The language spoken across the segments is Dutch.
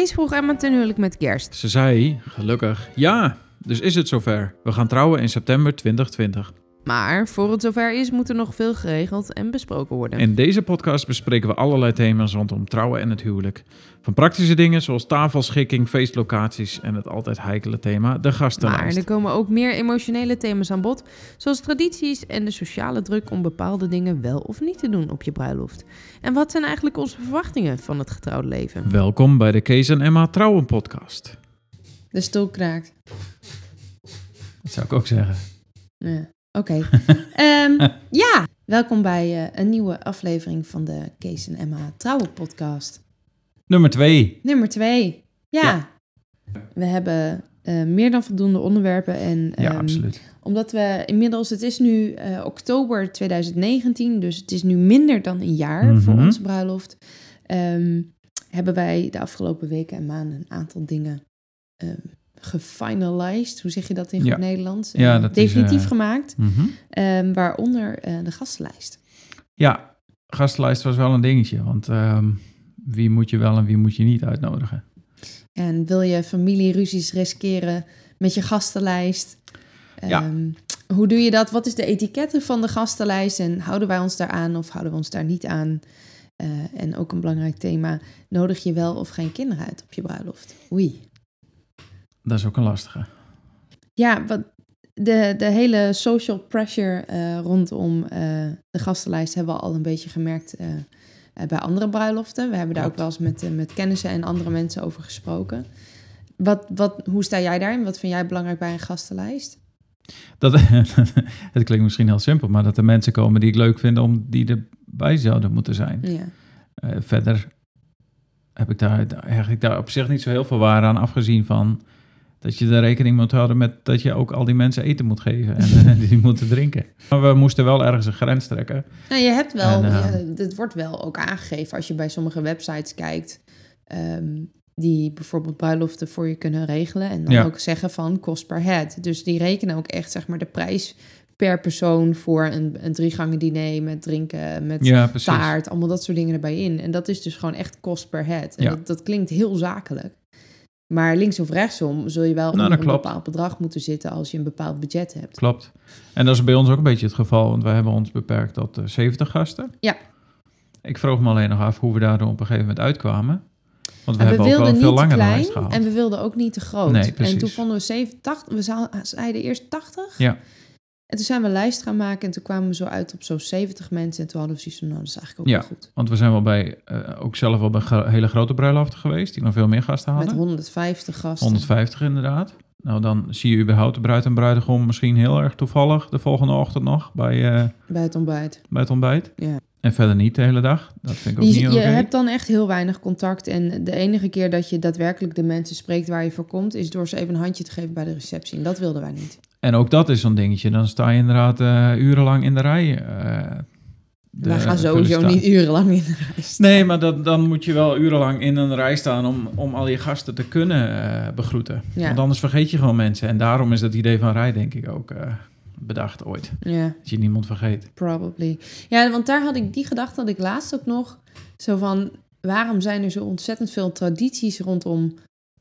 Kees vroeg Emma ten huwelijk met kerst. Ze zei, gelukkig, ja, dus is het zover. We gaan trouwen in september 2020. Maar voor het zover is, moet er nog veel geregeld en besproken worden. In deze podcast bespreken we allerlei thema's rondom trouwen en het huwelijk. Van praktische dingen zoals tafelschikking, feestlocaties en het altijd heikele thema, de maar gastenlijst. er komen ook meer emotionele thema's aan bod, zoals tradities en de sociale druk om bepaalde dingen wel of niet te doen op je bruiloft. En wat zijn eigenlijk onze verwachtingen van het getrouwde leven? Welkom bij de Kees en Emma Trouwen podcast. De stoel kraakt. Dat zou ik ook zeggen. Ja, oké. Ehm, ja, welkom bij eh, een nieuwe aflevering van de Kees en Emma Trouwen podcast. Nummer twee. Nummer twee. Ja. Ja. We hebben eh, meer dan voldoende onderwerpen. En, Ja, ehm, absoluut. Omdat we inmiddels, het is nu eh, oktober 2019, dus het is nu minder dan een jaar voor Mhm. onze bruiloft. ehm, hebben wij de afgelopen weken en maanden een aantal dingen gefinalized. Hoe zeg je dat in Ja. goed Nederlands? Ja, Eh, is, definitief eh, gemaakt. Mhm. Ehm, waaronder eh, de gastenlijst. Ja, gastenlijst was wel een dingetje, want ehm, wie moet je wel en wie moet je niet uitnodigen? En wil je familieruzies riskeren met je gastenlijst? Ja. Ehm, hoe doe je dat? Wat is de etiketten van de gastenlijst? En houden wij ons daar aan of houden we ons daar niet aan? En ook een belangrijk thema, nodig je wel of geen kinderen uit op je bruiloft? Oei. Dat is ook een lastige. Ja, wat, de, de hele social pressure eh, rondom eh, de gastenlijst hebben we al een beetje gemerkt eh, bij andere bruiloften. We hebben daar ook wel eens met, met kennissen en andere mensen over gesproken. Wat, wat, hoe sta jij daarin? Wat vind jij belangrijk bij een gastenlijst? Dat, het klinkt misschien heel simpel, maar dat er mensen komen die ik leuk vind om die erbij zouden moeten zijn. Ja, verder heb ik daar eigenlijk daar op zich niet zo heel veel waarde aan afgezien van dat je er rekening moet houden met dat je ook al die mensen eten moet geven en eh, die moeten drinken. Maar we moesten wel ergens een grens trekken. nou, je hebt wel, En, ja, ehm, wordt wel ook aangegeven als je bij sommige websites kijkt. ehm, die bijvoorbeeld bruiloften voor je kunnen regelen. En dan Ja. ook zeggen van kost per head. Dus die rekenen ook echt zeg maar de prijs per persoon voor een, een drie gangen diner met drinken, met Ja, taart, allemaal dat soort dingen erbij in. En dat is dus gewoon echt kost per head. En Ja. dat, dat klinkt heel zakelijk. Maar links of rechtsom zul je wel Nou, onder een klopt. bepaald bedrag moeten zitten als je een bepaald budget hebt. Klopt. En dat is bij ons ook een beetje het geval, want wij hebben ons beperkt tot eh, 70 gasten. Ja. Ik vroeg me alleen nog af hoe we daar op een gegeven moment uitkwamen. Want we En we hebben ook wel veel langer klein en we wilden ook niet te groot. Nee, en toen vonden we 87, we zeiden eerst 80. Ja. En toen zijn we een lijst gaan maken en toen kwamen we zo uit op zo'n 70 mensen. En toen hadden we zoiets van, nou, dat is eigenlijk ook Ja. wel goed. Want we zijn wel bij, eh, ook zelf wel bij hele grote bruiloften geweest, die nog veel meer gasten Met hadden. 150 gasten. 150 inderdaad. Nou, dan zie je überhaupt de bruid en bruidegom misschien heel erg toevallig de volgende ochtend nog bij, eh, Bij het ontbijt. bij het ontbijt. Ja. En verder niet de hele dag. Dat vind ik ook Je, niet je hebt dan echt heel weinig contact. En de enige keer dat je daadwerkelijk de mensen spreekt waar je voor komt, is door ze even een handje te geven bij de receptie. En dat wilden wij niet. En ook dat is zo'n dingetje. Dan sta je inderdaad eh, urenlang in de rij. eh, de wij gaan sowieso niet urenlang in de rij staan. Nee, maar dat, dan moet je wel urenlang in een rij staan om, om al je gasten te kunnen eh, begroeten. Ja. Want anders vergeet je gewoon mensen. En daarom is dat idee van rij denk ik ook eh, bedacht ooit. Ja. Dat je niemand vergeet. Probably. Ja, want daar had ik die gedachte, had ik laatst ook nog. Zo van, waarom zijn er zo ontzettend veel tradities rondom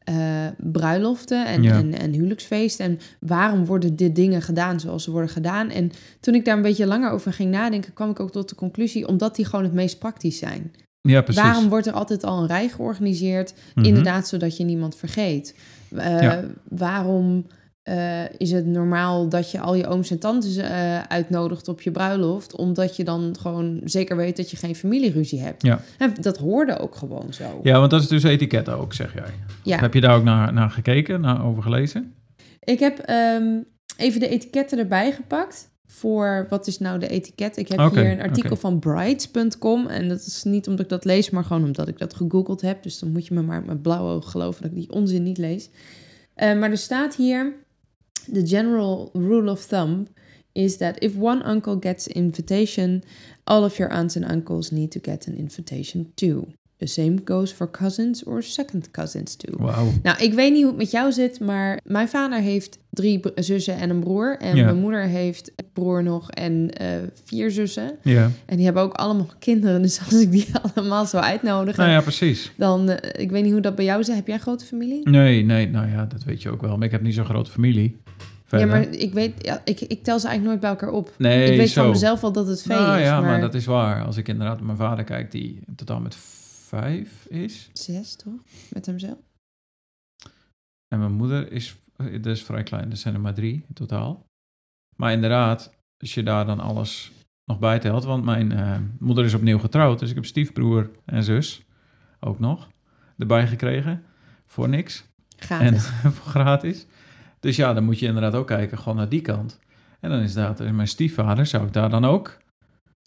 eh, bruiloften en, Ja. en, en huwelijksfeesten? En waarom worden dit dingen gedaan zoals ze worden gedaan? En toen ik daar een beetje langer over ging nadenken, kwam ik ook tot de conclusie, omdat die gewoon het meest praktisch zijn. Ja, precies. Waarom wordt er altijd al een rij georganiseerd? Mhm. Inderdaad, zodat je niemand vergeet. Eh, Ja. Waarom eh, is het normaal dat je al je ooms en tantes eh, uitnodigt op je bruiloft? Omdat je dan gewoon zeker weet dat je geen familieruzie hebt. Ja. En dat hoorde ook gewoon zo. Ja, want dat is dus etiket ook, zeg jij. Ja. Heb je daar ook naar, naar gekeken, naar over gelezen? Ik heb ehm, even de etiketten erbij gepakt. Voor wat is nou de etiket? Ik heb hier een artikel van brides.com. En dat is niet omdat ik dat lees, maar gewoon omdat ik dat gegoogeld heb. Dus dan moet je me maar met blauwe oog geloven dat ik die onzin niet lees. Eh, maar er staat hier: The general rule of thumb is that if one uncle gets invitation, all of your aunts and uncles need to get an invitation too. The same goes for cousins or second cousins too. Wauw. Nou, ik weet niet hoe het met jou zit, maar mijn vader heeft drie zussen en een broer. En mijn moeder heeft een broer nog en eh, vier zussen. Ja. En die hebben ook allemaal kinderen. Dus als ik die allemaal zou uitnodigen, Nou ja, precies. dan... eh, ik weet niet hoe dat bij jou zit. Heb jij een grote familie? Nee, nee, nou ja, dat weet je ook wel. Maar ik heb niet zo'n grote familie. Verder. Ja, maar ik weet... Ja, ik, ik tel ze eigenlijk nooit bij elkaar op. Nee, ik weet zo. van mezelf wel dat het veel nou is, ja, maar... maar dat is waar. Als ik inderdaad naar mijn vader kijk, die in totaal met vijf is. Zes, toch? Met hemzelf? En mijn moeder is, dat is vrij klein. Er zijn er maar drie in totaal. Maar inderdaad, als je daar dan alles nog bij telt. Want mijn eh, moeder is opnieuw getrouwd. Dus ik heb stiefbroer en zus ook nog erbij gekregen. Voor niks. En Gratis. voor gratis. Dus ja, dan moet je inderdaad ook kijken, gewoon naar die kant. En dan is dat mijn stiefvader, zou ik daar dan ook,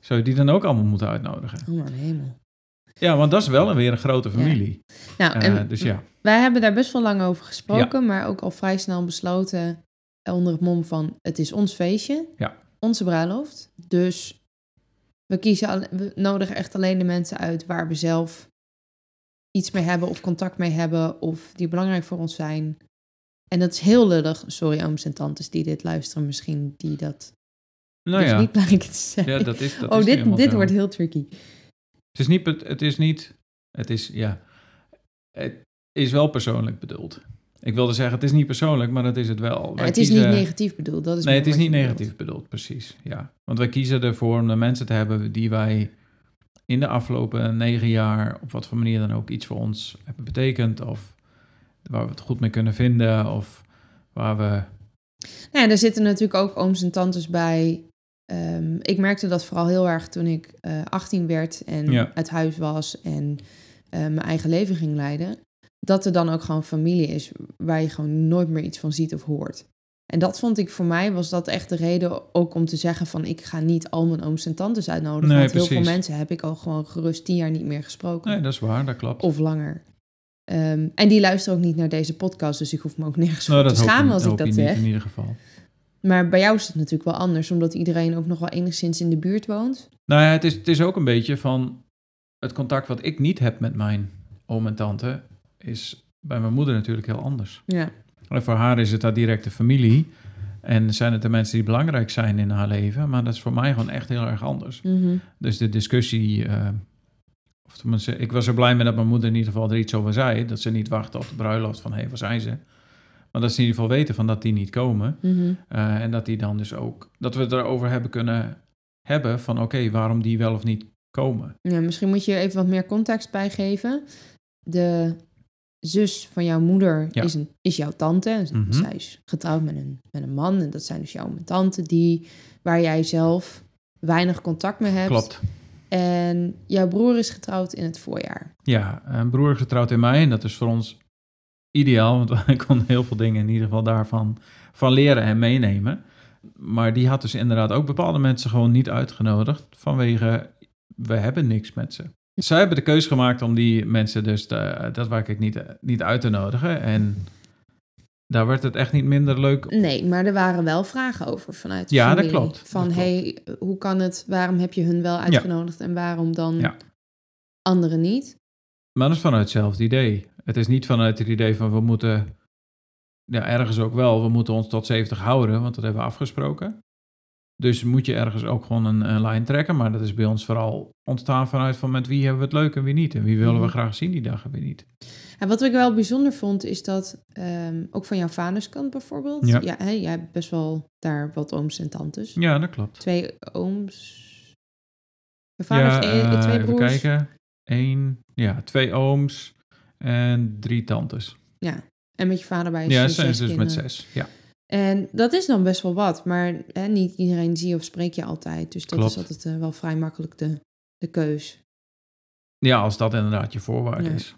zou je die dan ook allemaal moeten uitnodigen? Oh mijn hemel. Ja, want dat is wel weer een grote familie. Nou, Eh, en dus ja, wij hebben daar best wel lang over gesproken, maar ook al vrij snel besloten onder het mom van het is ons feestje, Ja. onze bruiloft. Dus we kiezen, we nodigen echt alleen de mensen uit waar we zelf iets mee hebben of contact mee hebben of die belangrijk voor ons zijn. En dat is heel lullig. Sorry ooms en tantes die dit luisteren misschien, die dat nou dus ja, niet blijken te zeggen. ja dat is, dat oh, is dit, dit wordt heel tricky. Het is niet, het is niet, het is, ja, het is wel persoonlijk bedoeld. Ik wilde zeggen, het is niet persoonlijk, maar dat is het wel. Het is kiezen- niet negatief bedoeld. Dat is Nee, het is niet negatief bedoeld, precies. Ja. Want wij kiezen ervoor om de mensen te hebben die wij in de afgelopen negen jaar, op wat voor manier dan ook, iets voor ons hebben betekend. Of waar we het goed mee kunnen vinden. Of waar we. Nou ja, er zitten natuurlijk ook ooms en tantes bij. Ehm, ik merkte dat vooral heel erg toen ik eh 18 werd en Ja. uit huis was en eh, mijn eigen leven ging leiden. Dat er dan ook gewoon familie is waar je gewoon nooit meer iets van ziet of hoort. En dat vond ik voor mij, was dat echt de reden ook om te zeggen van ik ga niet al mijn ooms en tantes uitnodigen. Nee, want heel precies. veel mensen heb ik al gewoon gerust tien jaar niet meer gesproken. Nee, dat is waar, dat klopt. Of langer. Ehm, en die luisteren ook niet naar deze podcast, dus ik hoef me ook nergens Nou, voor te schamen als ik dat zeg. In ieder geval. Maar bij jou is het natuurlijk wel anders, omdat iedereen ook nog wel enigszins in de buurt woont. Nou ja, het is, het is ook een beetje van het contact wat ik niet heb met mijn oom en tante, is bij mijn moeder natuurlijk heel anders. Ja. En voor haar is het haar directe familie. En zijn het de mensen die belangrijk zijn in haar leven. Maar dat is voor mij gewoon echt heel erg anders. Mhm. Dus de discussie. eh, of tenminste, ik was er blij mee dat mijn moeder in ieder geval er iets over zei. Dat ze niet wachtte op de bruiloft van hé, hey, waar zijn ze? Maar dat ze in ieder geval weten van dat die niet komen. Mhm. Eh, en dat die dan dus ook. Dat we het erover hebben kunnen hebben van oké, waarom die wel of niet komen. Ja, misschien moet je er even wat meer context bij geven. De zus van jouw moeder Ja. is, een, is jouw tante. Mhm. Zij is getrouwd met een, met een man. En dat zijn dus jouw tante die, waar jij zelf weinig contact mee hebt. Klopt. En jouw broer is getrouwd in het voorjaar. Ja, een broer is getrouwd in mij en dat is voor ons ideaal, want wij konden heel veel dingen in ieder geval daarvan van leren en meenemen. Maar die had dus inderdaad ook bepaalde mensen gewoon niet uitgenodigd vanwege we hebben niks met ze. Zij hebben de keuze gemaakt om die mensen dus, te, dat waar ik niet, niet uit te nodigen. En daar werd het echt niet minder leuk. Nee, maar er waren wel vragen over vanuit de Ja, dat familie. klopt. Van, Dat klopt. hey, hoe kan het? Waarom heb je hun wel uitgenodigd en waarom dan Ja. anderen niet? Maar dat is vanuit hetzelfde idee. Het is niet vanuit het idee van we moeten, ja, ergens ook wel, we moeten ons tot 70 houden, want dat hebben we afgesproken. Dus moet je ergens ook gewoon een, een lijn trekken, maar dat is bij ons vooral ontstaan vanuit van met wie hebben we het leuk en wie niet. En wie willen we Mhm. graag zien die dag en wie niet. En wat ik wel bijzonder vond, is dat ehm, ook van jouw vaderskant bijvoorbeeld. Ja. hè, jij hebt best wel daar wat ooms en tantes. Ja, dat klopt. Twee ooms. Mijn vader ja, heeft één- eh, twee even broers. kijken. Eén, ja, twee ooms en drie tantes. En met je vader bij je Ja, zijn dus met zes. Ja, En dat is dan best wel wat. Maar hè, niet iedereen zie of spreek je altijd. Dus dat Klopt. is altijd eh, wel vrij makkelijk de, de keus. ja als dat inderdaad je voorwaarde Ja. is.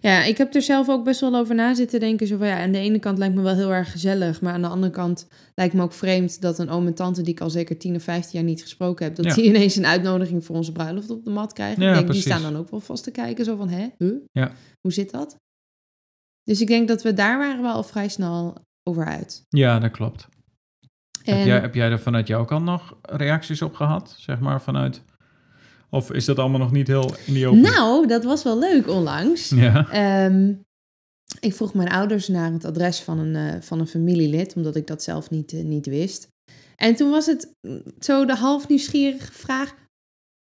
Ja, ik heb er zelf ook best wel over na zitten denken. Zo van, ja, aan de ene kant lijkt me wel heel erg gezellig. Maar aan de andere kant lijkt me ook vreemd dat een oom en tante... die ik al zeker 10 of 15 jaar niet gesproken heb... dat Ja. die ineens een uitnodiging voor onze bruiloft op de mat krijgen. Ja, ik denk, precies. die staan dan ook wel vast te kijken. Zo van, hè? Huh? Ja. Hoe zit dat? Dus ik denk dat we daar waren wel al vrij snel over uit. Ja, dat klopt. En Heb, jij, heb jij er vanuit jouw kant nog reacties op gehad? Zeg maar vanuit Of is dat allemaal nog niet heel in die open? Nou, dat was wel leuk onlangs. Ja. Ehm, ik vroeg mijn ouders naar het adres van een, eh, van een familielid, omdat ik dat zelf niet, eh, niet wist. En toen was het mm, zo de half nieuwsgierige vraag: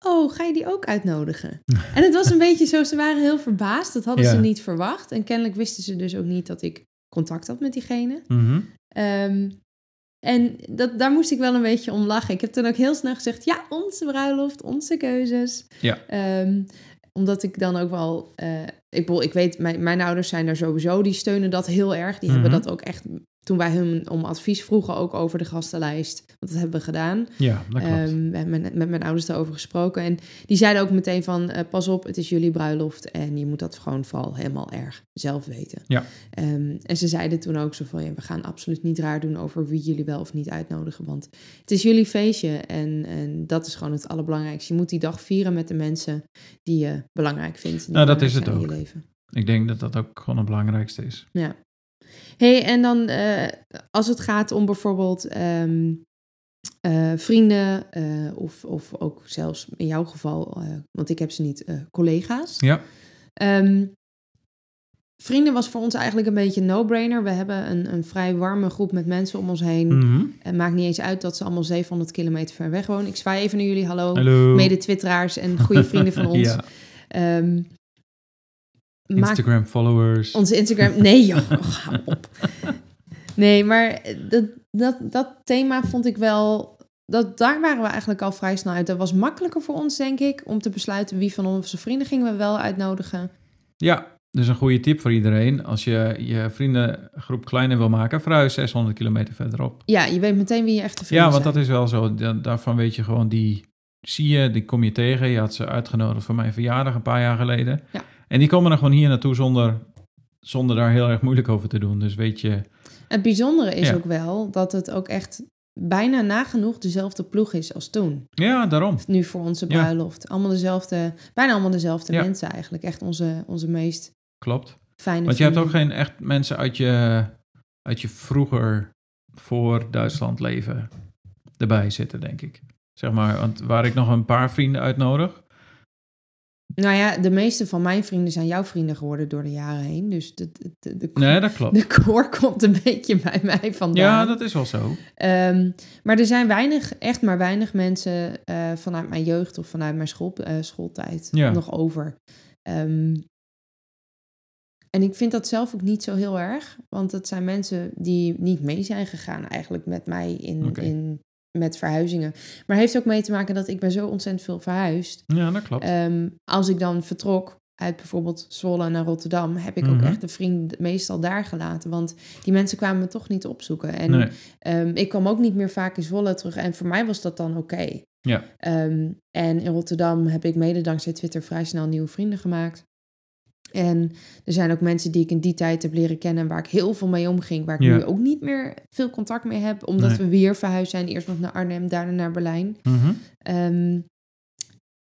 Oh, ga je die ook uitnodigen? en het was een beetje zo, ze waren heel verbaasd. Dat hadden Ja. ze niet verwacht. En kennelijk wisten ze dus ook niet dat ik contact had met diegene. Ehm, en dat, daar moest ik wel een beetje om lachen. Ik heb toen ook heel snel gezegd: ja, onze bruiloft, onze keuzes. Ja. Ehm, omdat ik dan ook wel. eh, ik, ik weet, mijn, mijn ouders zijn daar sowieso, die steunen dat heel erg. Die hebben Mhm. dat ook echt. Toen wij hun om advies vroegen, ook over de gastenlijst. Want dat hebben we gedaan. Ja, dat klopt. Ehm, we hebben met, met mijn ouders daarover gesproken. En die zeiden ook meteen van, eh, pas op, het is jullie bruiloft. En je moet dat gewoon vooral helemaal erg zelf weten. Ja. Ehm, en ze zeiden toen ook zo van, ja, we gaan absoluut niet raar doen over wie jullie wel of niet uitnodigen. Want het is jullie feestje en, en dat is gewoon het allerbelangrijkste. Je moet die dag vieren met de mensen die je belangrijk vindt. Nou, dat is het ook. Ik denk dat dat ook gewoon het belangrijkste is. Ja. Hey, en dan eh, als het gaat om bijvoorbeeld ehm, eh, vrienden eh, of, of ook zelfs in jouw geval, want ik heb ze niet, collega's. Ja. Ehm, vrienden was voor ons eigenlijk een beetje een no-brainer. We hebben een, een vrij warme groep met mensen om ons heen. Mhm. Het maakt niet eens uit dat ze allemaal 700 kilometer ver weg wonen. Ik zwaai even naar jullie, hallo. Hallo. Mede-twitteraars en goede vrienden van ons. ja. Ehm, Instagram followers. onze Instagram. Nee, joh, hou op. Nee, maar dat, dat, dat thema vond ik wel. Dat, daar waren we eigenlijk al vrij snel uit. Dat was makkelijker voor ons, denk ik, om te besluiten wie van onze vrienden gingen we wel uitnodigen. Ja, dus een goede tip voor iedereen. Als je je vriendengroep kleiner wil maken, verhuis 600 kilometer verderop. Ja, je weet meteen wie je echte vrienden Ja, want zijn. dat is wel zo. Da- Daarvan weet je gewoon, die zie je, die kom je tegen. Je had ze uitgenodigd voor mijn verjaardag een paar jaar geleden. Ja. En die komen dan gewoon hier naartoe zonder, zonder daar heel erg moeilijk over te doen. Dus weet je, Het bijzondere is Ja. ook wel dat het ook echt bijna nagenoeg dezelfde ploeg is als toen. ja, daarom. Nu voor onze Ja. bruiloft. Allemaal dezelfde, bijna allemaal dezelfde Ja. mensen eigenlijk. Echt onze, onze meest Klopt. fijne Want je hebt ook geen echt mensen uit je, uit je vroeger voor Duitsland leven erbij zitten, denk ik. Zeg maar, want waar ik nog een paar vrienden uitnodig. Nou ja, de meeste van mijn vrienden zijn jouw vrienden geworden door de jaren heen. Dus de, de, de, de, Nee, dat klopt. de koor komt een beetje bij mij vandaan. Ja, dat is wel zo. Ehm, maar er zijn weinig, echt maar weinig mensen eh, vanuit mijn jeugd of vanuit mijn school, eh, schooltijd Ja. nog over. Ehm, en ik vind dat zelf ook niet zo heel erg. Want het zijn mensen die niet mee zijn gegaan eigenlijk met mij in, in, met verhuizingen. Maar heeft ook mee te maken dat ik ben zo ontzettend veel verhuisd. Ja, dat klopt. Ehm, als ik dan vertrok uit bijvoorbeeld Zwolle naar Rotterdam, heb ik ook Mhm. echt de vrienden meestal daar gelaten. Want die mensen kwamen me toch niet opzoeken. En nee. ehm, ik kwam ook niet meer vaak in Zwolle terug. En voor mij was dat dan oké. Ja. Ehm, en in Rotterdam heb ik mede dankzij Twitter vrij snel nieuwe vrienden gemaakt. En er zijn ook mensen die ik in die tijd heb leren kennen, waar ik heel veel mee omging, waar ik Ja. nu ook niet meer veel contact mee heb, omdat Nee. we weer verhuisd zijn. Eerst nog naar Arnhem, daarna naar Berlijn. Mhm. Ehm,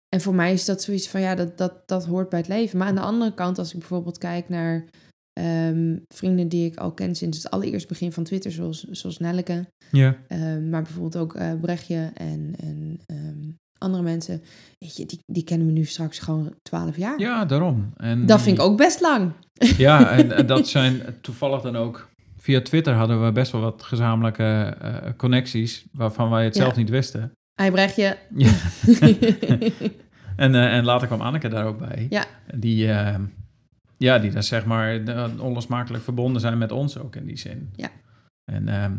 en voor mij is dat zoiets van, ja, dat, dat, dat hoort bij het leven. Maar aan de andere kant, als ik bijvoorbeeld kijk naar ehm, vrienden die ik al ken sinds het allereerste begin van Twitter, zoals, zoals Nelleke, Ja. ehm, maar bijvoorbeeld ook eh Brechtje en, en andere mensen, weet je, die, die kennen we nu straks gewoon twaalf jaar. ja, daarom. En Dat vind ik ook best lang. Ja, en, en dat zijn toevallig dan ook... Via Twitter hadden we best wel wat gezamenlijke eh, connecties... waarvan wij het Ja. zelf niet wisten. Hij. Ja. en, eh, en later kwam Anneke daar ook bij. Ja. Die, eh, ja, die daar zeg maar onlosmakelijk verbonden zijn met ons ook in die zin. Ja. En ehm,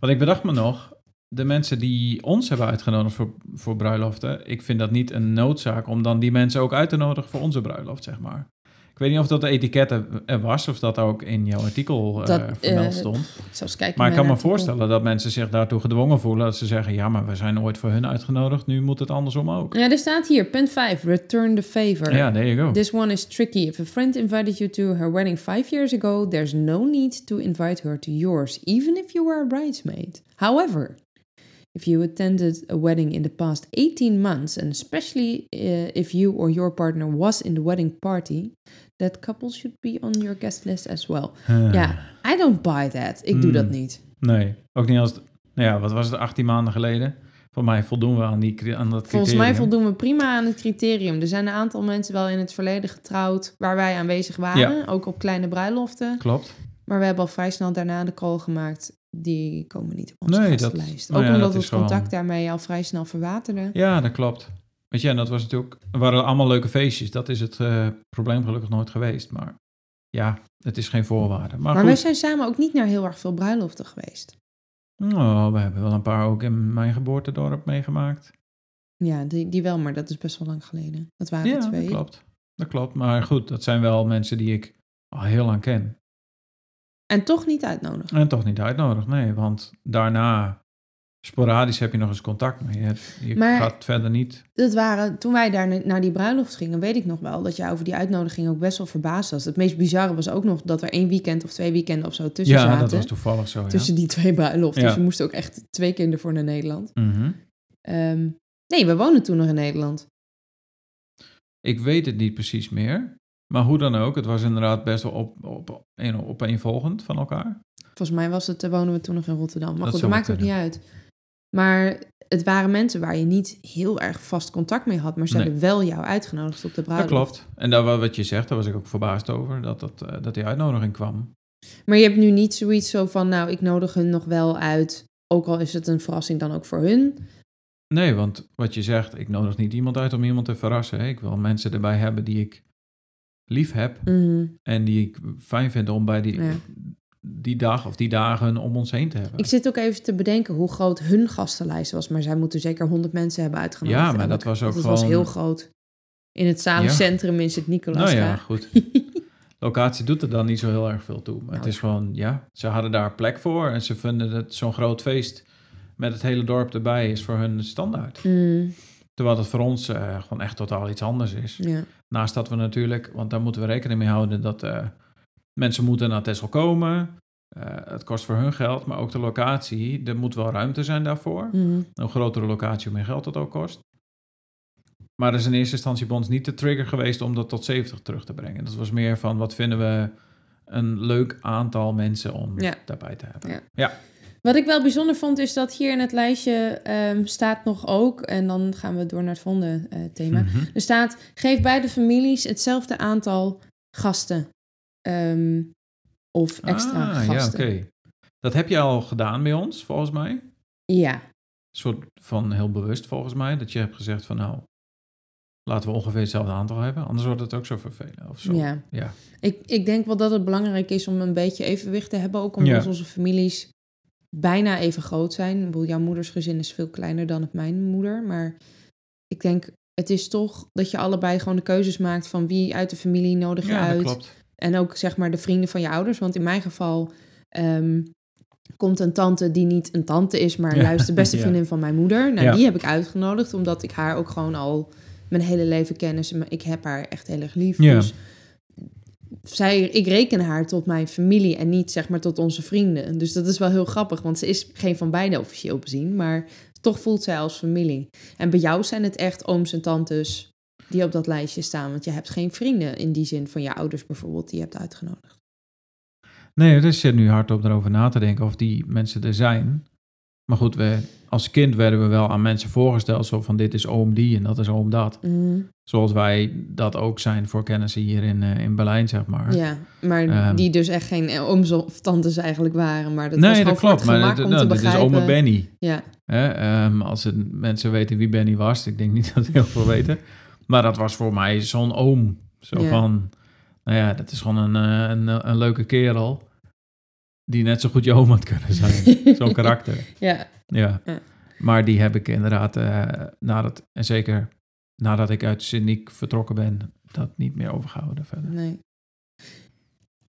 wat ik bedacht me nog, de mensen die ons hebben uitgenodigd voor, voor bruiloften, ik vind dat niet een noodzaak om dan die mensen ook uit te nodigen voor onze bruiloft, zeg maar. Ik weet niet of dat de etiket er- was of dat ook in jouw artikel eh, Dat, vermeld eh, stond. Kijken Maar ik kan me voorstellen dat mensen zich daartoe gedwongen voelen. Dat ze zeggen, ja, maar we zijn ooit voor hun uitgenodigd. Nu moet het andersom ook. Ja, er staat hier, punt 5, return the favor. Ja, there you go. This one is tricky. If a friend invited you to her wedding five years ago, there's no need to invite her to yours, even if you were a bridesmaid. However, if you attended a wedding in the past 18 months, and especially uh, if you or your partner was in the wedding party, that couple should be on your guest list as well. Ja, I don't buy that. Ik doe Hmm. dat niet. Nee, ook niet als... het- Nou ja, wat was het, 18 maanden geleden? Voor mij voldoen we aan, die, aan dat criterium. Volgens mij voldoen we prima aan het criterium. Er zijn een aantal mensen wel in het verleden getrouwd waar wij aanwezig waren. Ook op kleine bruiloften. Klopt. Maar we hebben al vrij snel daarna de call gemaakt. Die komen niet op onze Nee, dat- nou Ook ja, omdat dat het contact gewoon- daarmee al vrij snel verwaterde. Ja, dat klopt. Weet je, en dat was natuurlijk... Waren allemaal leuke feestjes. Dat is het eh, probleem gelukkig nooit geweest. Maar ja, het is geen voorwaarde. Maar, Maar, wij zijn samen ook niet naar heel erg veel bruiloften geweest. Oh, we hebben wel een paar ook in mijn geboortedorp meegemaakt. Ja, die, die wel, maar dat is best wel lang geleden. Dat waren Ja, twee. dat klopt. Dat klopt. Maar goed, dat zijn wel mensen die ik al heel lang ken. En toch niet uitnodigen. En toch niet uitnodigd, nee. Want daarna, sporadisch heb je nog eens contact mee. Je, hebt- je Maar- gaat verder niet... Dat waren, toen wij daar na- naar die bruiloft gingen, weet ik nog wel dat jij over die uitnodiging ook best wel verbaasd was. Het meest bizarre was ook nog dat er één weekend of twee weekenden of zo tussen Ja, zaten. dat was toevallig zo, ja. Tussen die twee bruiloften. Ja. Dus we moesten ook echt twee keer ervoor naar Nederland. Mhm. Ehm, nee, we woonden toen nog in Nederland. Ik weet het niet precies meer. Maar hoe dan ook, het was inderdaad best wel op, op, een, opeenvolgend van elkaar. Volgens mij was het, eh, wonen we toen nog in Rotterdam. Maar Dat goed, dat maakt ook niet uit. Maar het waren mensen waar je niet heel erg vast contact mee had. Maar ze Nee. hebben wel jou uitgenodigd op de Dat bruiloft. klopt. En daar, wat je zegt, daar was ik ook verbaasd over, dat, dat, eh, dat die uitnodiging kwam. Maar je hebt nu niet zoiets zo van, nou, ik nodig hun nog wel uit. Ook al is het een verrassing dan ook voor hun. Nee, want wat je zegt, ik nodig niet iemand uit om iemand te verrassen. Ik wil mensen erbij hebben die ik lief heb Mhm. en die ik fijn vind om bij die, Ja. die dag of die dagen om ons heen te hebben. Ik zit ook even te bedenken hoe groot hun gastenlijst was. Maar zij moeten zeker 100 mensen hebben uitgenodigd. Ja, maar dat was ook Want het was gewoon- heel groot. In het zalencentrum in Sint-Nicolaas. nou ja, goed. Locatie doet er dan niet zo heel erg veel toe. Maar het Nou. is gewoon, ja, ze hadden daar plek voor en ze vinden dat zo'n groot feest met het hele dorp erbij is voor hun standaard. Mm, Terwijl het voor ons eh, gewoon echt totaal iets anders is. ja. Naast dat we natuurlijk, want daar moeten we rekening mee houden, dat eh, mensen moeten naar Texel komen. Eh, het kost voor hun geld, maar ook de locatie. Er moet wel ruimte zijn daarvoor. Mhm. Een grotere locatie, hoe meer geld dat ook kost. Maar dat is in eerste instantie bij ons niet de trigger geweest om dat tot 70 terug te brengen. Dat was meer van, wat vinden we een leuk aantal mensen om Ja. daarbij te hebben. Ja. ja. Wat ik wel bijzonder vond, is dat hier in het lijstje ehm, staat nog ook, en dan gaan we door naar het volgende eh, thema. Mhm. Er staat, geef beide families hetzelfde aantal gasten. Ehm, of extra ah, ja, gasten. oké. Dat heb je al gedaan bij ons, volgens mij. Ja, Een soort van heel bewust, volgens mij. Dat je hebt gezegd van, nou, laten we ongeveer hetzelfde aantal hebben. Anders wordt het ook zo vervelend. Of zo. ja. Ja. Ik, ik denk wel dat het belangrijk is om een beetje evenwicht te hebben. Ook omdat Ja. onze families bijna even groot zijn. Ik bedoel, jouw moeders gezin is veel kleiner dan het mijn moeder. Maar ik denk, het is toch dat je allebei gewoon de keuzes maakt van wie uit de familie nodig je ja, uit. dat klopt. En ook zeg maar de vrienden van je ouders. Want in mijn geval ehm, komt een tante die niet een tante is, maar Ja, juist de beste ja. vriendin van mijn moeder. Nou, die heb ik uitgenodigd, omdat ik haar ook gewoon al mijn hele leven ken. Dus ik heb haar echt heel erg lief. Ja. Dus zij, ik reken haar tot mijn familie en niet zeg maar tot onze vrienden. Dus dat is wel heel grappig, want ze is geen van beide officieel bezien, maar toch voelt zij als familie. En bij jou zijn het echt ooms en tantes die op dat lijstje staan, want je hebt geen vrienden in die zin van je ouders bijvoorbeeld die je hebt uitgenodigd. Nee, er zit nu hard op erover na te denken of die mensen er zijn. Maar goed, we, als kind werden we wel aan mensen voorgesteld. Zo van, dit is oom die en dat is oom dat. Mm, Zoals wij dat ook zijn voor kennissen hier in, eh, in Berlijn, zeg maar. ja, maar Ehm. die dus echt geen ooms of tantes eigenlijk waren, maar dat was nee, gewoon dat klopt. Maar om nou, te dit is oma Benny. Ja, Hè? Ehm, als het, mensen weten wie Benny was, ik denk niet dat heel veel weten. Maar dat was voor mij zo'n oom. Zo Ja. van, nou ja, dat is gewoon een, eh, een, een leuke kerel. Die net zo goed je oom had kunnen zijn. Zo'n karakter. ja, Ja. Ja. Maar die heb ik inderdaad, eh, nadat, en zeker nadat ik uit Sint-Niek vertrokken ben, dat niet meer overgehouden verder. Nee.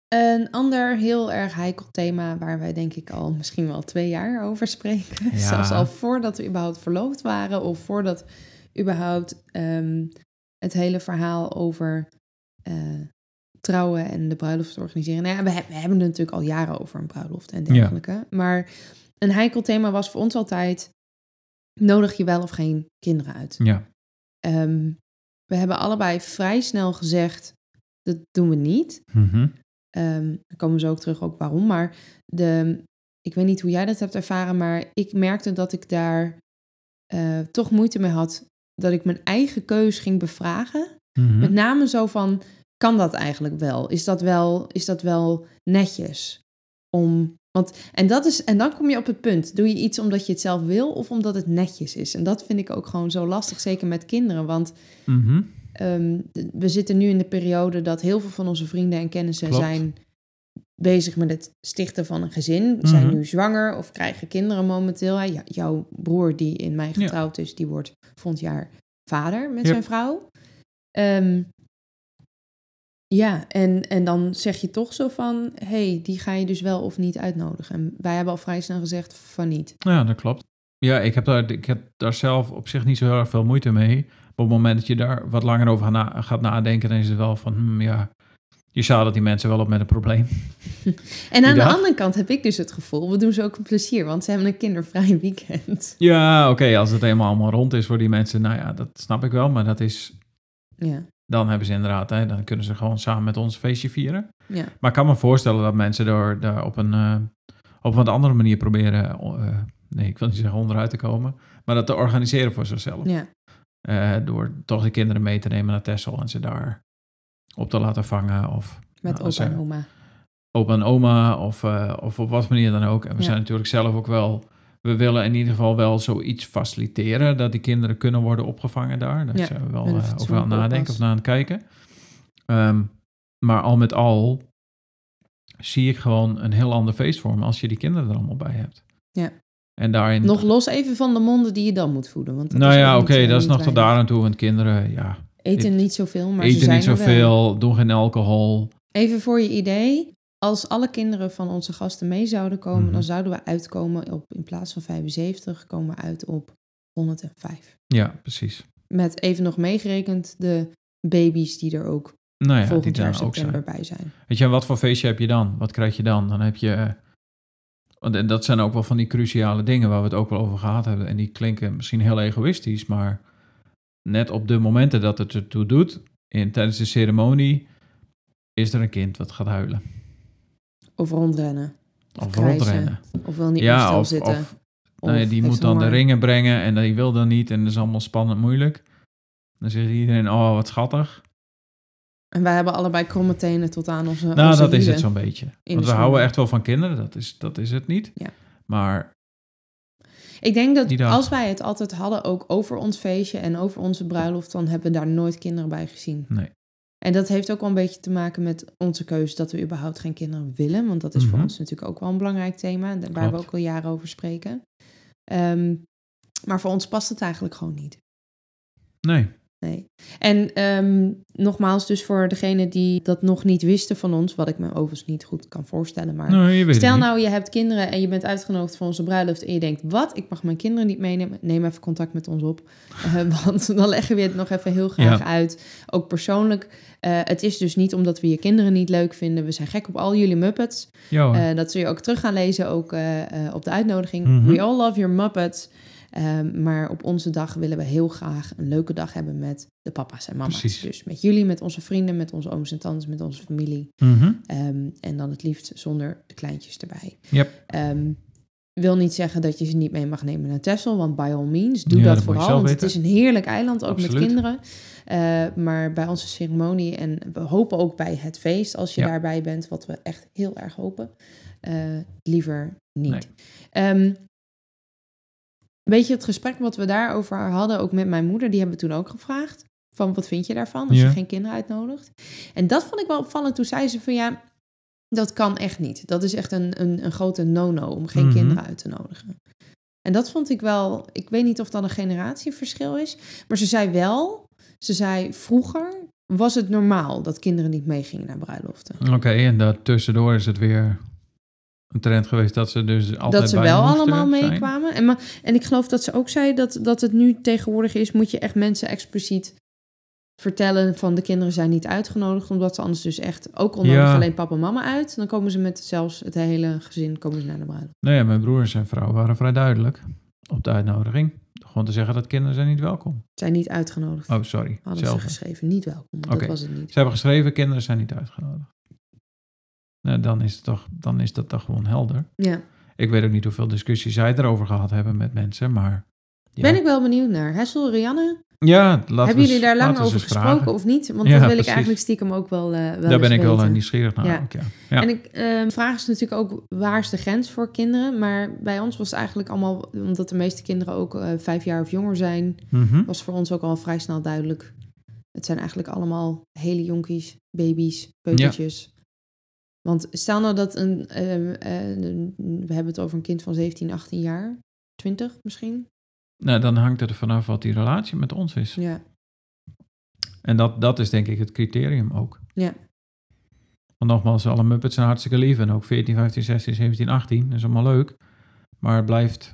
Een ander heel erg heikel thema waar wij denk ik al misschien wel twee jaar over spreken. Ja. Zelfs al voordat we überhaupt verloofd waren of voordat überhaupt ehm, het hele verhaal over eh, trouwen en de bruiloft organiseren. Nou ja, we, we hebben het natuurlijk al jaren over een bruiloft en dergelijke. Maar een heikel thema was voor ons altijd, nodig je wel of geen kinderen uit? Ja, Ehm, we hebben allebei vrij snel gezegd, dat doen we niet. Ehm daar komen zo ook terug ook waarom. Maar de, ik weet niet hoe jij dat hebt ervaren, maar ik merkte dat ik daar eh, toch moeite mee had dat ik mijn eigen keus ging bevragen. Mhm. Met name zo van, kan dat eigenlijk wel? Is dat wel, is dat wel netjes? Om, want, en, dat is, en dan kom je op het punt. Doe je iets omdat je het zelf wil of omdat het netjes is? En dat vind ik ook gewoon zo lastig, zeker met kinderen. Want Mhm. Ehm, we zitten nu in de periode dat heel veel van onze vrienden en kennissen Klopt. zijn bezig met het stichten van een gezin. Zijn Mhm. nu zwanger of krijgen kinderen momenteel. Ja, jouw broer die in mei Ja. getrouwd is, die wordt volgend jaar vader met zijn vrouw. Ehm, ja, en, en dan zeg je toch zo van, hey, die ga je dus wel of niet uitnodigen. En wij hebben al vrij snel gezegd van niet. Ja, dat klopt. Ja, ik heb, daar, ik heb daar zelf op zich niet zo heel erg veel moeite mee. Maar op het moment dat je daar wat langer over na- gaat nadenken, dan is het wel van, hmm, ja, je dat die mensen wel op met een probleem. En aan de andere kant heb ik dus het gevoel, we doen ze ook een plezier, want ze hebben een kindervrij weekend. Ja, oké, als het helemaal allemaal rond is voor die mensen, nou ja, dat snap ik wel. Maar dat is, Ja, dan hebben ze inderdaad, hè, dan kunnen ze gewoon samen met ons feestje vieren. ja. Maar ik kan me voorstellen dat mensen er daar op een, eh, op een wat andere manier proberen, eh, nee, ik wil niet zeggen onderuit te komen, maar dat te organiseren voor zichzelf. ja. Eh, door toch de kinderen mee te nemen naar Texel en ze daar op te laten vangen. Of Met Nou, opa en oma. opa en oma of, eh, of op wat manier dan ook. En we Ja. zijn natuurlijk zelf ook wel... We willen in ieder geval wel zoiets faciliteren... dat die kinderen kunnen worden opgevangen daar. Daar Ja, zijn we wel eh, over aan nadenken of naar aan het kijken. Ehm, maar al met al zie ik gewoon een heel ander feest voor me... als je die kinderen er allemaal bij hebt. Ja. En daarin... Nog los even van de monden die je dan moet voeden. Want nou ja, oké, eh, dat is nog tot daar aan toe. Want kinderen, ja, Eten niet zoveel, maar ze eten zijn niet zoveel, doen geen alcohol. Even voor je idee. Als alle kinderen van onze gasten mee zouden komen, Mhm. dan zouden we uitkomen op, in plaats van 75, komen we uit op 105. Ja, precies. Met even nog meegerekend de baby's die er ook Nou ja, die volgend jaar daar ook september zijn. bij zijn. Weet je, en wat voor feestje heb je dan? Wat krijg je dan? Dan heb je... eh, want en dat zijn ook wel van die cruciale dingen waar we het ook wel over gehad hebben. En die klinken misschien heel egoïstisch, maar net op de momenten dat het ertoe doet, in, tijdens de ceremonie, is er een kind wat gaat huilen. Of rondrennen. Of rondrennen. Of wil niet Ja, of, stilzitten. of nou ja, die moet dan de ringen brengen en die wil dan niet en dat is allemaal spannend moeilijk. Dan zegt iedereen, oh wat schattig. En wij hebben allebei kromme tenen tot aan onze Nou, onze dat is het zo'n beetje. Want we houden echt wel van kinderen, dat is, dat is het niet. Ja. Maar Ik denk dat als wij het altijd hadden, ook over ons feestje en over onze bruiloft, dan hebben we daar nooit kinderen bij gezien. nee, En dat heeft ook wel een beetje te maken met onze keuze dat we überhaupt geen kinderen willen. Want dat is voor Mhm. ons natuurlijk ook wel een belangrijk thema, waar we Klopt. ook al jaren over spreken. Ehm, maar voor ons past het eigenlijk gewoon niet. nee. Nee. En ehm, nogmaals, dus voor degene die dat nog niet wisten van ons, wat ik me overigens niet goed kan voorstellen, maar nee Stel nou, je hebt kinderen en je bent uitgenodigd voor onze bruiloft en je denkt, wat, ik mag mijn kinderen niet meenemen. Neem even contact met ons op, Eh, want dan leggen we het nog even heel graag Ja. uit. Ook persoonlijk, eh, het is dus niet omdat we je kinderen niet leuk vinden. We zijn gek op al jullie Muppets. Ja. Eh, dat zul je ook terug gaan lezen, ook op de uitnodiging. Mhm. We all love your Muppets. Ehm, maar op onze dag willen we heel graag een leuke dag hebben met de papa's en mama's. Precies. Dus met jullie, met onze vrienden, met onze ooms en tantes, met onze familie. Mhm. Ehm, en dan het liefst zonder de kleintjes erbij. Yep. Ehm, wil niet zeggen dat je ze niet mee mag nemen naar Texel, want by all means, doe Ja, dat, vooral. Want het is een heerlijk eiland, ook met kinderen. Eh, maar bij onze ceremonie, en we hopen ook bij het feest, als je Ja. daarbij bent, wat we echt heel erg hopen, eh, liever niet. Nee. Weet je, het gesprek wat we daarover hadden, ook met mijn moeder, die hebben we toen ook gevraagd. Van wat vind je daarvan als Ja. je geen kinderen uitnodigt? En dat vond ik wel opvallend. Toen zei ze van ja, dat kan echt niet. Dat is echt een, een, een grote no-no om geen Mhm. kinderen uit te nodigen. En dat vond ik wel, ik weet niet of dat een generatieverschil is, maar ze zei wel, ze zei vroeger was het normaal dat kinderen niet meegingen naar bruiloften. Oké, en daartussendoor is het weer een trend geweest dat ze dus altijd dat ze bij wel allemaal meekwamen. En, ma- en ik geloof dat ze ook zei dat, dat het nu tegenwoordig is, moet je echt mensen expliciet vertellen van de kinderen zijn niet uitgenodigd, omdat ze anders dus echt, ook Ja. alleen papa en mama uit, dan komen ze met zelfs het hele gezin komen ze naar de bruiloft. Nee, mijn broer en zijn vrouw waren vrij duidelijk op de uitnodiging. Gewoon te zeggen dat kinderen zijn niet welkom. Zijn niet uitgenodigd. Oh, sorry. Hadden ze geschreven, niet welkom. Dat was het niet. Ze hebben geschreven, kinderen zijn niet uitgenodigd. Nou, dan is, het toch, dan is dat toch gewoon helder. Ja, Ik weet ook niet hoeveel discussies zij erover gehad hebben met mensen, maar Ja. Ben ik wel benieuwd naar. Hessel, Rianne, Ja, laten hebben jullie daar lang over gesproken vragen. of niet? Want Ja, dat wil ik eigenlijk stiekem ook wel, eh wel Daar ben ik wel weten. eh, nieuwsgierig naar. Ja. Ook, ja. Ja. En ik eh, vraag is natuurlijk ook, waar is de grens voor kinderen? Maar bij ons was het eigenlijk allemaal, omdat de meeste kinderen ook eh, vijf jaar of jonger zijn, Mhm. was voor ons ook al vrij snel duidelijk. Het zijn eigenlijk allemaal hele jonkies, baby's, peutertjes. Want stel nou dat een, ehm, eh, een- we hebben het over een kind van 17, 18 jaar, 20 misschien. Nou, dan hangt het er vanaf wat die relatie met ons is. Ja, En dat, dat is denk ik het criterium ook. Ja. Want nogmaals, alle Muppets zijn hartstikke lief. En ook 14, 15, 16, 17, 18. Dat is allemaal leuk. Maar het blijft...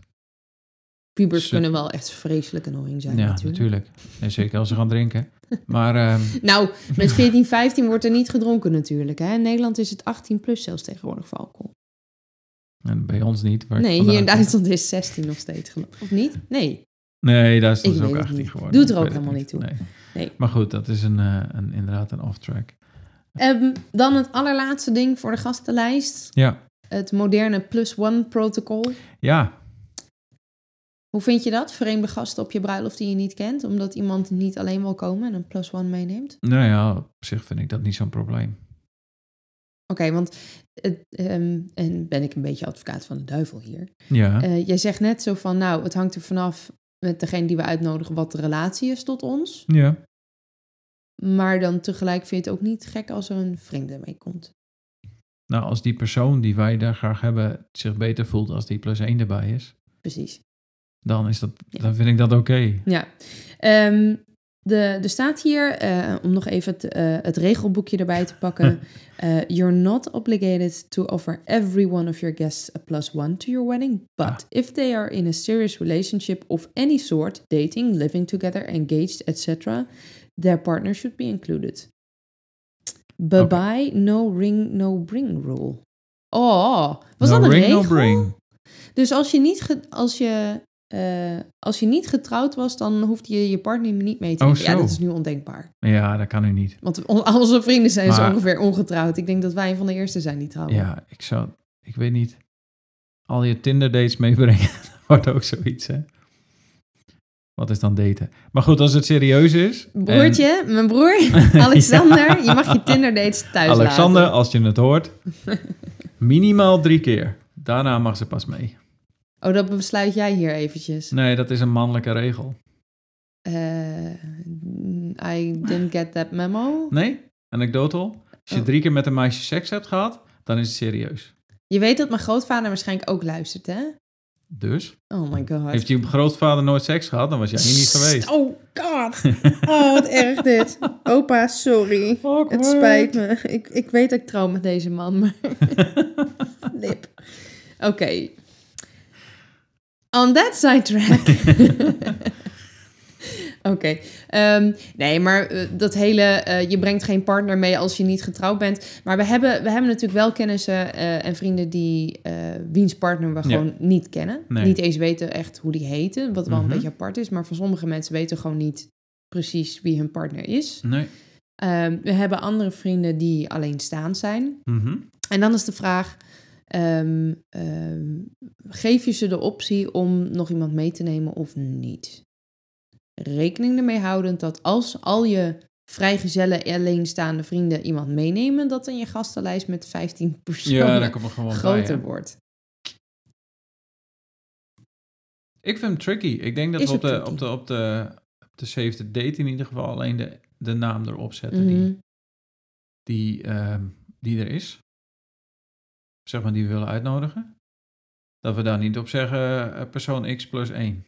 pubers kunnen wel echt vreselijk annoying zijn ja, natuurlijk. natuurlijk. En zeker als ze gaan drinken. Maar ehm, Nou, met 14, 15 wordt er niet gedronken natuurlijk. Hè? In Nederland is het 18 plus zelfs tegenwoordig voor alcohol. en bij ons niet. Nee, hier in. Duitsland is 16 nog steeds geloof. Of niet? Nee. Nee, daar is ook het 18 niet. geworden. Doet er ook helemaal niet toe. Nee. Nee. Maar goed, dat is een, eh, een, inderdaad een off-track. Ehm, dan het allerlaatste ding voor de gastenlijst. Ja. Het moderne plus one protocol. Ja, Hoe vind je dat? Vreemde gasten op je bruiloft die je niet kent. Omdat iemand niet alleen wil komen en een plus one meeneemt. nou ja, op zich vind ik dat niet zo'n probleem. Oké, want... Het, ehm, en ben ik een beetje advocaat van de duivel hier. Ja, Eh, jij zegt net zo van, nou, het hangt er vanaf met degene die we uitnodigen wat de relatie is tot ons. ja. Maar dan tegelijk vind je het ook niet gek als er een vreemde meekomt. Nou, als die persoon die wij daar graag hebben zich beter voelt als die plus één erbij is, Precies. Dan, is dat, Ja. dan vind ik dat oké. Ja. Ehm, de, er staat hier, eh, om nog even het, eh, het regelboekje erbij te pakken. eh, you're not obligated to offer every one of your guests a plus one to your wedding. But Ah. if they are in a serious relationship of any sort, dating, living together, engaged, etc., their partner should be included. Bye-bye, no ring, no bring rule. Oh, was no dat een ring, regel? no bring. Dus als je niet, als je, eh, als je niet getrouwd was, dan hoeft je je partner niet mee te Oh, nemen. Ja, dat is nu ondenkbaar. Ja, dat kan nu niet. Want al onze vrienden zijn zo ongeveer ongetrouwd. Ik denk dat wij een van de eerste zijn die trouwen. Ja, ik zou, ik weet niet, al je Tinder dates meebrengen, wordt ook zoiets, hè. Wat is dan daten? Maar goed, als het serieus is. en- Broertje, mijn broer, Alexander, je mag je Tinder dates thuis Alexander, laten. als je het hoort, minimaal drie keer. Daarna mag ze pas mee. Oh, dat besluit jij hier eventjes. Nee, dat is een mannelijke regel. Eh, I didn't get that memo. Nee? Anekdotal? Als je Oh. drie keer met een meisje seks hebt gehad, dan is het serieus. Je weet dat mijn grootvader waarschijnlijk ook luistert, hè? Dus, Oh my god. heeft je grootvader nooit seks gehad, dan was jij hier niet geweest. Oh god. Oh, wat erg dit. Opa, sorry. Het spijt me. Ik, ik weet dat ik trouw met deze man, maar... Lip. Oké. On that sidetrack. Oké. ehm, nee, maar eh, dat hele... eh, je brengt geen partner mee als je niet getrouwd bent. Maar we hebben, we hebben natuurlijk wel kennissen eh, en vrienden die... wiens partner we Ja. gewoon niet kennen. Nee. Niet eens weten echt hoe die heten. Wat wel Mhm. een beetje apart is. Maar voor sommige mensen weten gewoon niet precies wie hun partner is. Nee. Ehm, we hebben andere vrienden die alleenstaand zijn. Mhm. En dan is de vraag: ehm, ehm, geef je ze de optie om nog iemand mee te nemen of niet? Rekening ermee houdend dat als al je vrijgezelle alleenstaande vrienden iemand meenemen, dat dan je gastenlijst met 15 personen Ja, er bij. groter wordt. Ik vind hem tricky. Ik denk dat Is we op de, tricky. op, de, op, de, op de save the date in ieder geval alleen de, de naam erop zetten Mhm. die, die, ehm, die er is. Zeg maar die we willen uitnodigen. Dat we daar niet op zeggen eh, persoon X plus 1.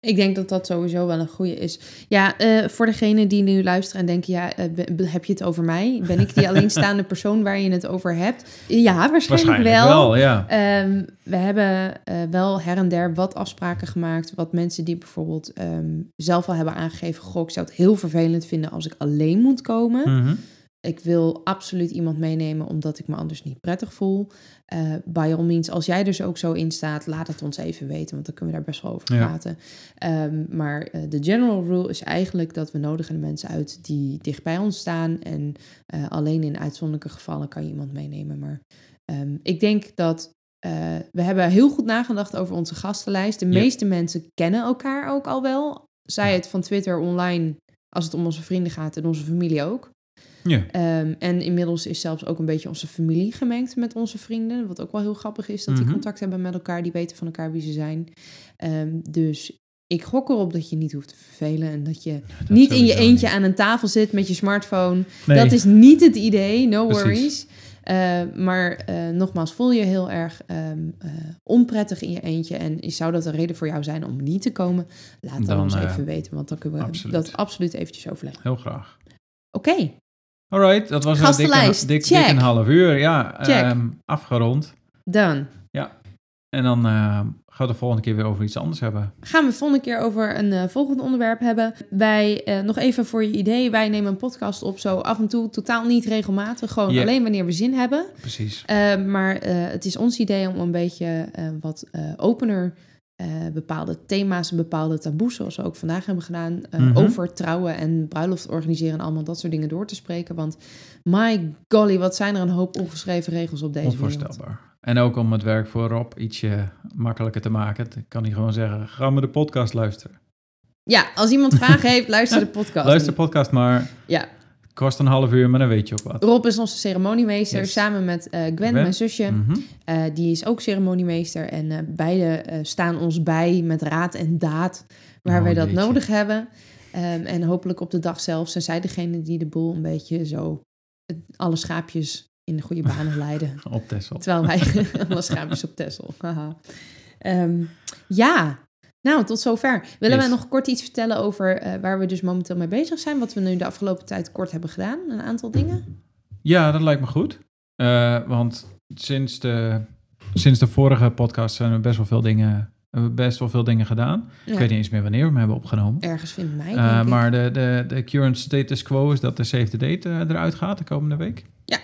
Ik denk dat dat sowieso wel een goede is. Ja, eh, voor degene die nu luisteren en denken, ja, eh, heb je het over mij? Ben ik die alleenstaande persoon waar je het over hebt? Ja, waarschijnlijk, Waarschijnlijk wel. wel, ja. Ehm, we hebben wel her en der wat afspraken gemaakt. Wat mensen die bijvoorbeeld ehm, zelf al hebben aangegeven... Goh, ik zou het heel vervelend vinden als ik alleen moet komen. Mhm. Ik wil absoluut iemand meenemen omdat ik me anders niet prettig voel. Eh by all means, als jij dus ook zo in staat, laat het ons even weten, want dan kunnen we daar best wel over Ja. praten. Ehm, maar eh, de general rule is eigenlijk dat we nodigen de mensen uit die dicht bij ons staan. En eh, alleen in uitzonderlijke gevallen kan je iemand meenemen. Maar ehm, ik denk dat we hebben heel goed nagedacht over onze gastenlijst. De Ja. meeste mensen kennen elkaar ook al wel. Zij het van Twitter online, als het om onze vrienden gaat en onze familie ook. Ja. Ehm, en inmiddels is zelfs ook een beetje onze familie gemengd met onze vrienden. Wat ook wel heel grappig is, dat die Mhm. contact hebben met elkaar. Die weten van elkaar wie ze zijn. Ehm, dus ik gok erop dat je niet hoeft te vervelen. En dat je Dat niet in je eentje niet. aan een tafel zit met je smartphone. Nee. Dat is niet het idee, no Precies. worries. Eh, maar eh, nogmaals, voel je heel erg ehm, eh, onprettig in je eentje. En is- zou dat een reden voor jou zijn om niet te komen? Laat dan, ons eh, even weten, want dan kunnen we absoluut. dat absoluut eventjes overleggen. Heel graag. Oké, Alright, dat was een dikke, dik, dik een half uur. Ja, ehm, afgerond. done. En dan eh, gaan we de volgende keer weer over iets anders hebben. gaan we volgende keer over een eh, volgend onderwerp hebben. Wij, eh, nog even voor je idee, wij nemen een podcast op zo af en toe, totaal niet regelmatig. Gewoon Ja. alleen wanneer we zin hebben. Precies. Eh, maar eh, het is ons idee om een beetje wat opener eh, bepaalde thema's en bepaalde taboes, zoals we ook vandaag hebben gedaan, eh, Mhm. over trouwen en bruiloft organiseren en allemaal dat soort dingen door te spreken. Want my golly, wat zijn er een hoop ongeschreven regels op deze wereld. Onvoorstelbaar. En ook om het werk voor Rob ietsje makkelijker te maken. Ik kan hij gewoon zeggen, ga maar de podcast luisteren. Ja, als iemand vragen heeft, luister de podcast. Luister de podcast maar. Ja. Kost een half uur, maar dan weet je ook wat. Rob is onze ceremoniemeester, Yes. samen met eh, Gwen, Gwen. mijn zusje. Mhm. Eh, die is ook ceremoniemeester. En eh beide staan ons bij met raad en daad waar Oh, wij dat jeetje. nodig hebben. Ehm, en hopelijk op de dag zelf zijn zij degene die de boel een beetje zo... alle schaapjes in de goede banen leiden. Op Texel. Terwijl wij alle schaapjes op Tessel. Haha. Ehm, ja, nou, tot zover. Willen Yes. wij nog kort iets vertellen over eh, waar we dus momenteel mee bezig zijn? Wat we nu de afgelopen tijd kort hebben gedaan? Een aantal dingen? Ja, dat lijkt me goed. Eh, want sinds de, sinds de vorige podcast zijn er best wel veel dingen, hebben we best wel veel dingen gedaan. Ja, Ik weet niet eens meer wanneer we hem hebben opgenomen. Ergens Eh, denk ik. maar de, de, de current status quo is dat de Save the Date eh, eruit gaat de komende week. Ja.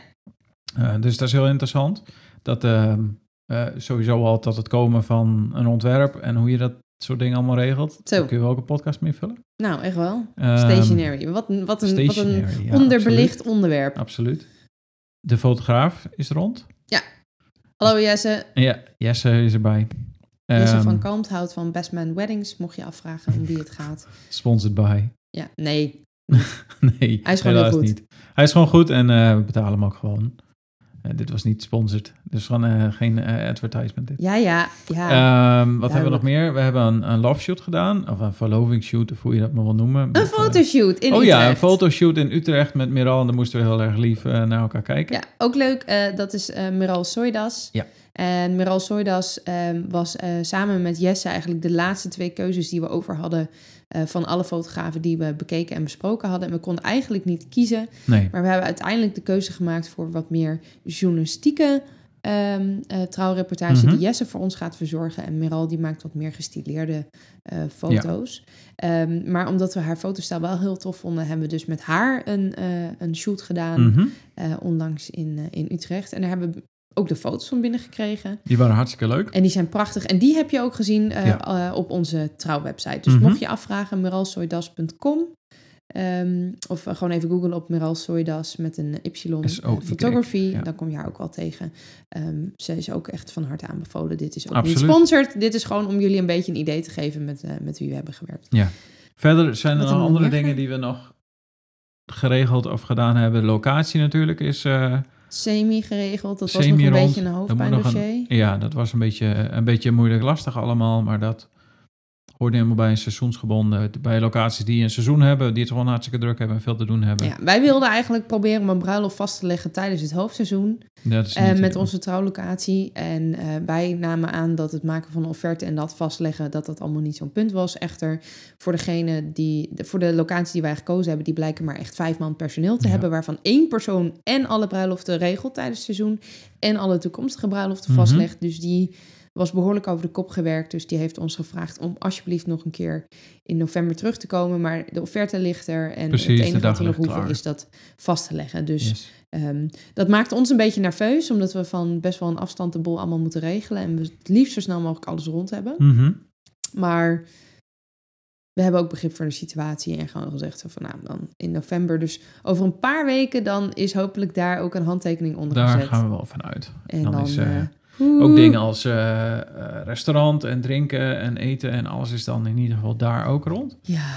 Dus dat is heel interessant. Dat ehm, eh, sowieso al tot het komen van een ontwerp en hoe je dat soort dingen allemaal regelt. Zo. Daar kun je ook een podcast mee vullen. Nou, echt wel. Ehm, Stationary. Wat een, wat een, wat een ja, onderbelicht onderwerp. Absoluut. De fotograaf is rond. Hallo Jesse. Ja, Jesse is erbij. Jesse Ehm, van Kalmt houdt van Best Man Weddings. Mocht je afvragen om wie het gaat. Sponsored by. Ja, nee. nee, Hij is gewoon heel goed. niet. Hij is gewoon goed en eh, we betalen hem ook gewoon. Eh, dit was niet sponsored. Dus gewoon eh, geen eh, advertisement dit. Ja, ja, ja. Ehm, wat hebben we nog meer? We hebben een, een love shoot gedaan. Of een verlovingsshoot, of hoe je dat maar wil noemen. een Met, fotoshoot in Oh ja, een Utrecht. fotoshoot in Utrecht met Miral. En daar moesten we heel erg lief naar elkaar kijken. Ja, ook leuk. dat is Miral Soidas. Ja. En Miral Soidas ehm, was samen met Jesse eigenlijk de laatste twee keuzes die we over hadden... eh, van alle fotografen die we bekeken en besproken hadden. En we konden eigenlijk niet kiezen. Nee, Maar we hebben uiteindelijk de keuze gemaakt voor wat meer journalistieke ehm, eh, trouwreportage Mhm. die Jesse voor ons gaat verzorgen. En Meral die maakt wat meer gestileerde eh, foto's. Ehm, maar omdat we haar fotostijl wel heel tof vonden, hebben we dus met haar een, een shoot gedaan Mhm. eh, onlangs in, in Utrecht. En daar hebben we ook de foto's van binnen gekregen. die waren hartstikke leuk. En die zijn prachtig. En die heb je ook gezien eh, Ja. eh, op onze trouwwebsite. Dus Mhm. mocht je afvragen, meralsoidas.com. Ehm, of eh, gewoon even googlen op Meral Soidas met een Y photography. ja. Dan kom je haar ook wel tegen. Ehm, ze is ook echt van harte aanbevolen. Dit is ook Absoluut. niet sponsored. Dit is gewoon om jullie een beetje een idee te geven met, met wie we hebben gewerkt. Verder zijn er nog andere dingen die we nog geregeld of gedaan hebben. Locatie natuurlijk is... Semi geregeld. Dat was nog een beetje een Er hoofdpijndossier. een- ja, dat was een beetje, een beetje moeilijk lastig allemaal, maar dat hoort helemaal bij een seizoensgebonden. Bij locaties die een seizoen hebben, die het gewoon hartstikke druk hebben en veel te doen hebben. Ja, wij wilden eigenlijk proberen om een bruiloft vast te leggen tijdens het hoofdseizoen. Dat is niet te met onze trouwlocatie. En eh, wij namen aan dat het maken van een offerte en dat vastleggen, dat dat allemaal niet zo'n punt was. Echter, voor degene die, voor de locatie die wij gekozen hebben, die blijken maar echt vijf man personeel te Ja. hebben, waarvan één persoon en alle bruiloften regelt tijdens het seizoen en alle toekomstige bruiloften Mhm. vastlegt. Dus die was behoorlijk over de kop gewerkt. Dus die heeft ons gevraagd om alsjeblieft nog een keer in november terug te komen. Maar de offerte ligt er en Precies, het enige wat we nog hoeven klaar. is dat vast te leggen. Dus Yes. Ehm, dat maakt ons een beetje nerveus, omdat we van best wel een afstand de boel allemaal moeten regelen. En we het liefst zo snel mogelijk alles rond hebben. Mhm. Maar we hebben ook begrip voor de situatie en gewoon gezegd van nou, dan in november. Dus over een paar weken dan is hopelijk daar ook een handtekening onder Daar gezet. gaan we wel van uit. en dan dan, is, eh, Ook dingen als eh, eh, restaurant en drinken en eten en alles is dan in ieder geval daar ook rond. Ja.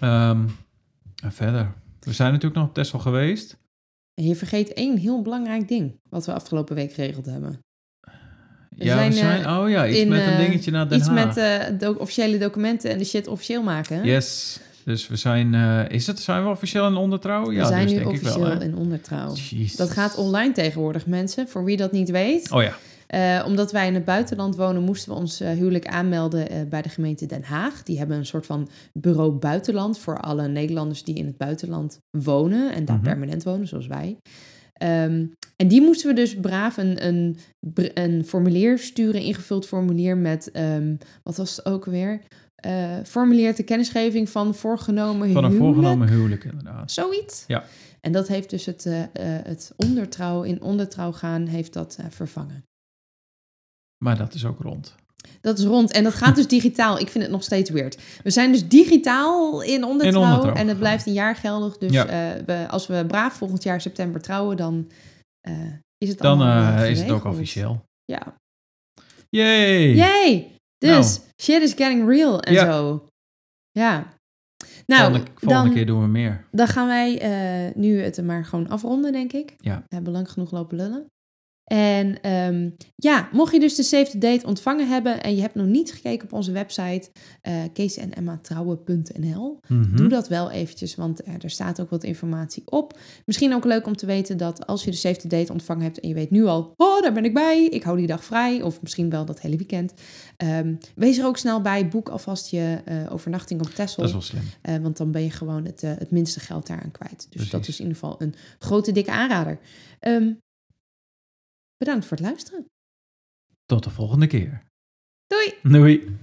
Ehm, en verder. We zijn natuurlijk nog op Texel geweest. En je vergeet één heel belangrijk ding wat we afgelopen week geregeld hebben. We ja, zijn, we zijn, eh, oh ja, iets in, met een dingetje naar Den Iets Haag. met eh, do- officiële documenten en de shit officieel maken. Yes. Dus we zijn, eh, is het, zijn we officieel in ondertrouw? we Ja, zijn dus nu denk ik officieel wel. in ondertrouw. Jezus. Dat gaat online tegenwoordig, mensen. Voor wie dat niet weet. Oh ja. Eh, omdat wij in het buitenland wonen, moesten we ons eh, huwelijk aanmelden bij de gemeente Den Haag. Die hebben een soort van bureau buitenland voor alle Nederlanders die in het buitenland wonen en daar Mhm. permanent wonen, zoals wij. Ehm, en die moesten we dus braaf een, een, een formulier sturen, ingevuld formulier met, ehm, wat was het ook weer? Eh, formulier ter kennisgeving van voorgenomen Van een huwelijk. voorgenomen huwelijk inderdaad. Zoiets. Ja. En dat heeft dus het, eh, het ondertrouw, in ondertrouw gaan, heeft dat eh, vervangen. Maar dat is ook rond. Dat is rond. En dat gaat dus digitaal. Ik vind het nog steeds weird. We zijn dus digitaal in ondertrouw. In ondertrouw. En het blijft een jaar geldig. Dus Ja. we, als we braaf volgend jaar september trouwen, dan is het Dan is het ook officieel. Ja. Yay! Yay! Dus, Nou. shit is getting real en Ja. zo. Ja. Nou, volgende volgende dan, keer doen we meer. dan gaan wij eh, nu het maar gewoon afronden, denk ik. Ja. We hebben lang genoeg lopen lullen. En ehm, ja, mocht je dus de Save the Date ontvangen hebben en je hebt nog niet gekeken op onze website, Mhm. doe dat wel eventjes, want eh, er staat ook wat informatie op. Misschien ook leuk om te weten dat als je de Save the Date ontvangen hebt en je weet nu al, oh, daar ben ik bij, ik hou die dag vrij, of misschien wel dat hele weekend. ehm, wees er ook snel bij, boek alvast je eh, overnachting op Texel. Dat is wel slim. Want dan ben je gewoon het, het minste geld daaraan kwijt. Dus dat is in ieder geval een grote, dikke aanrader. Ehm, bedankt voor het luisteren. Tot de volgende keer. Doei! Doei!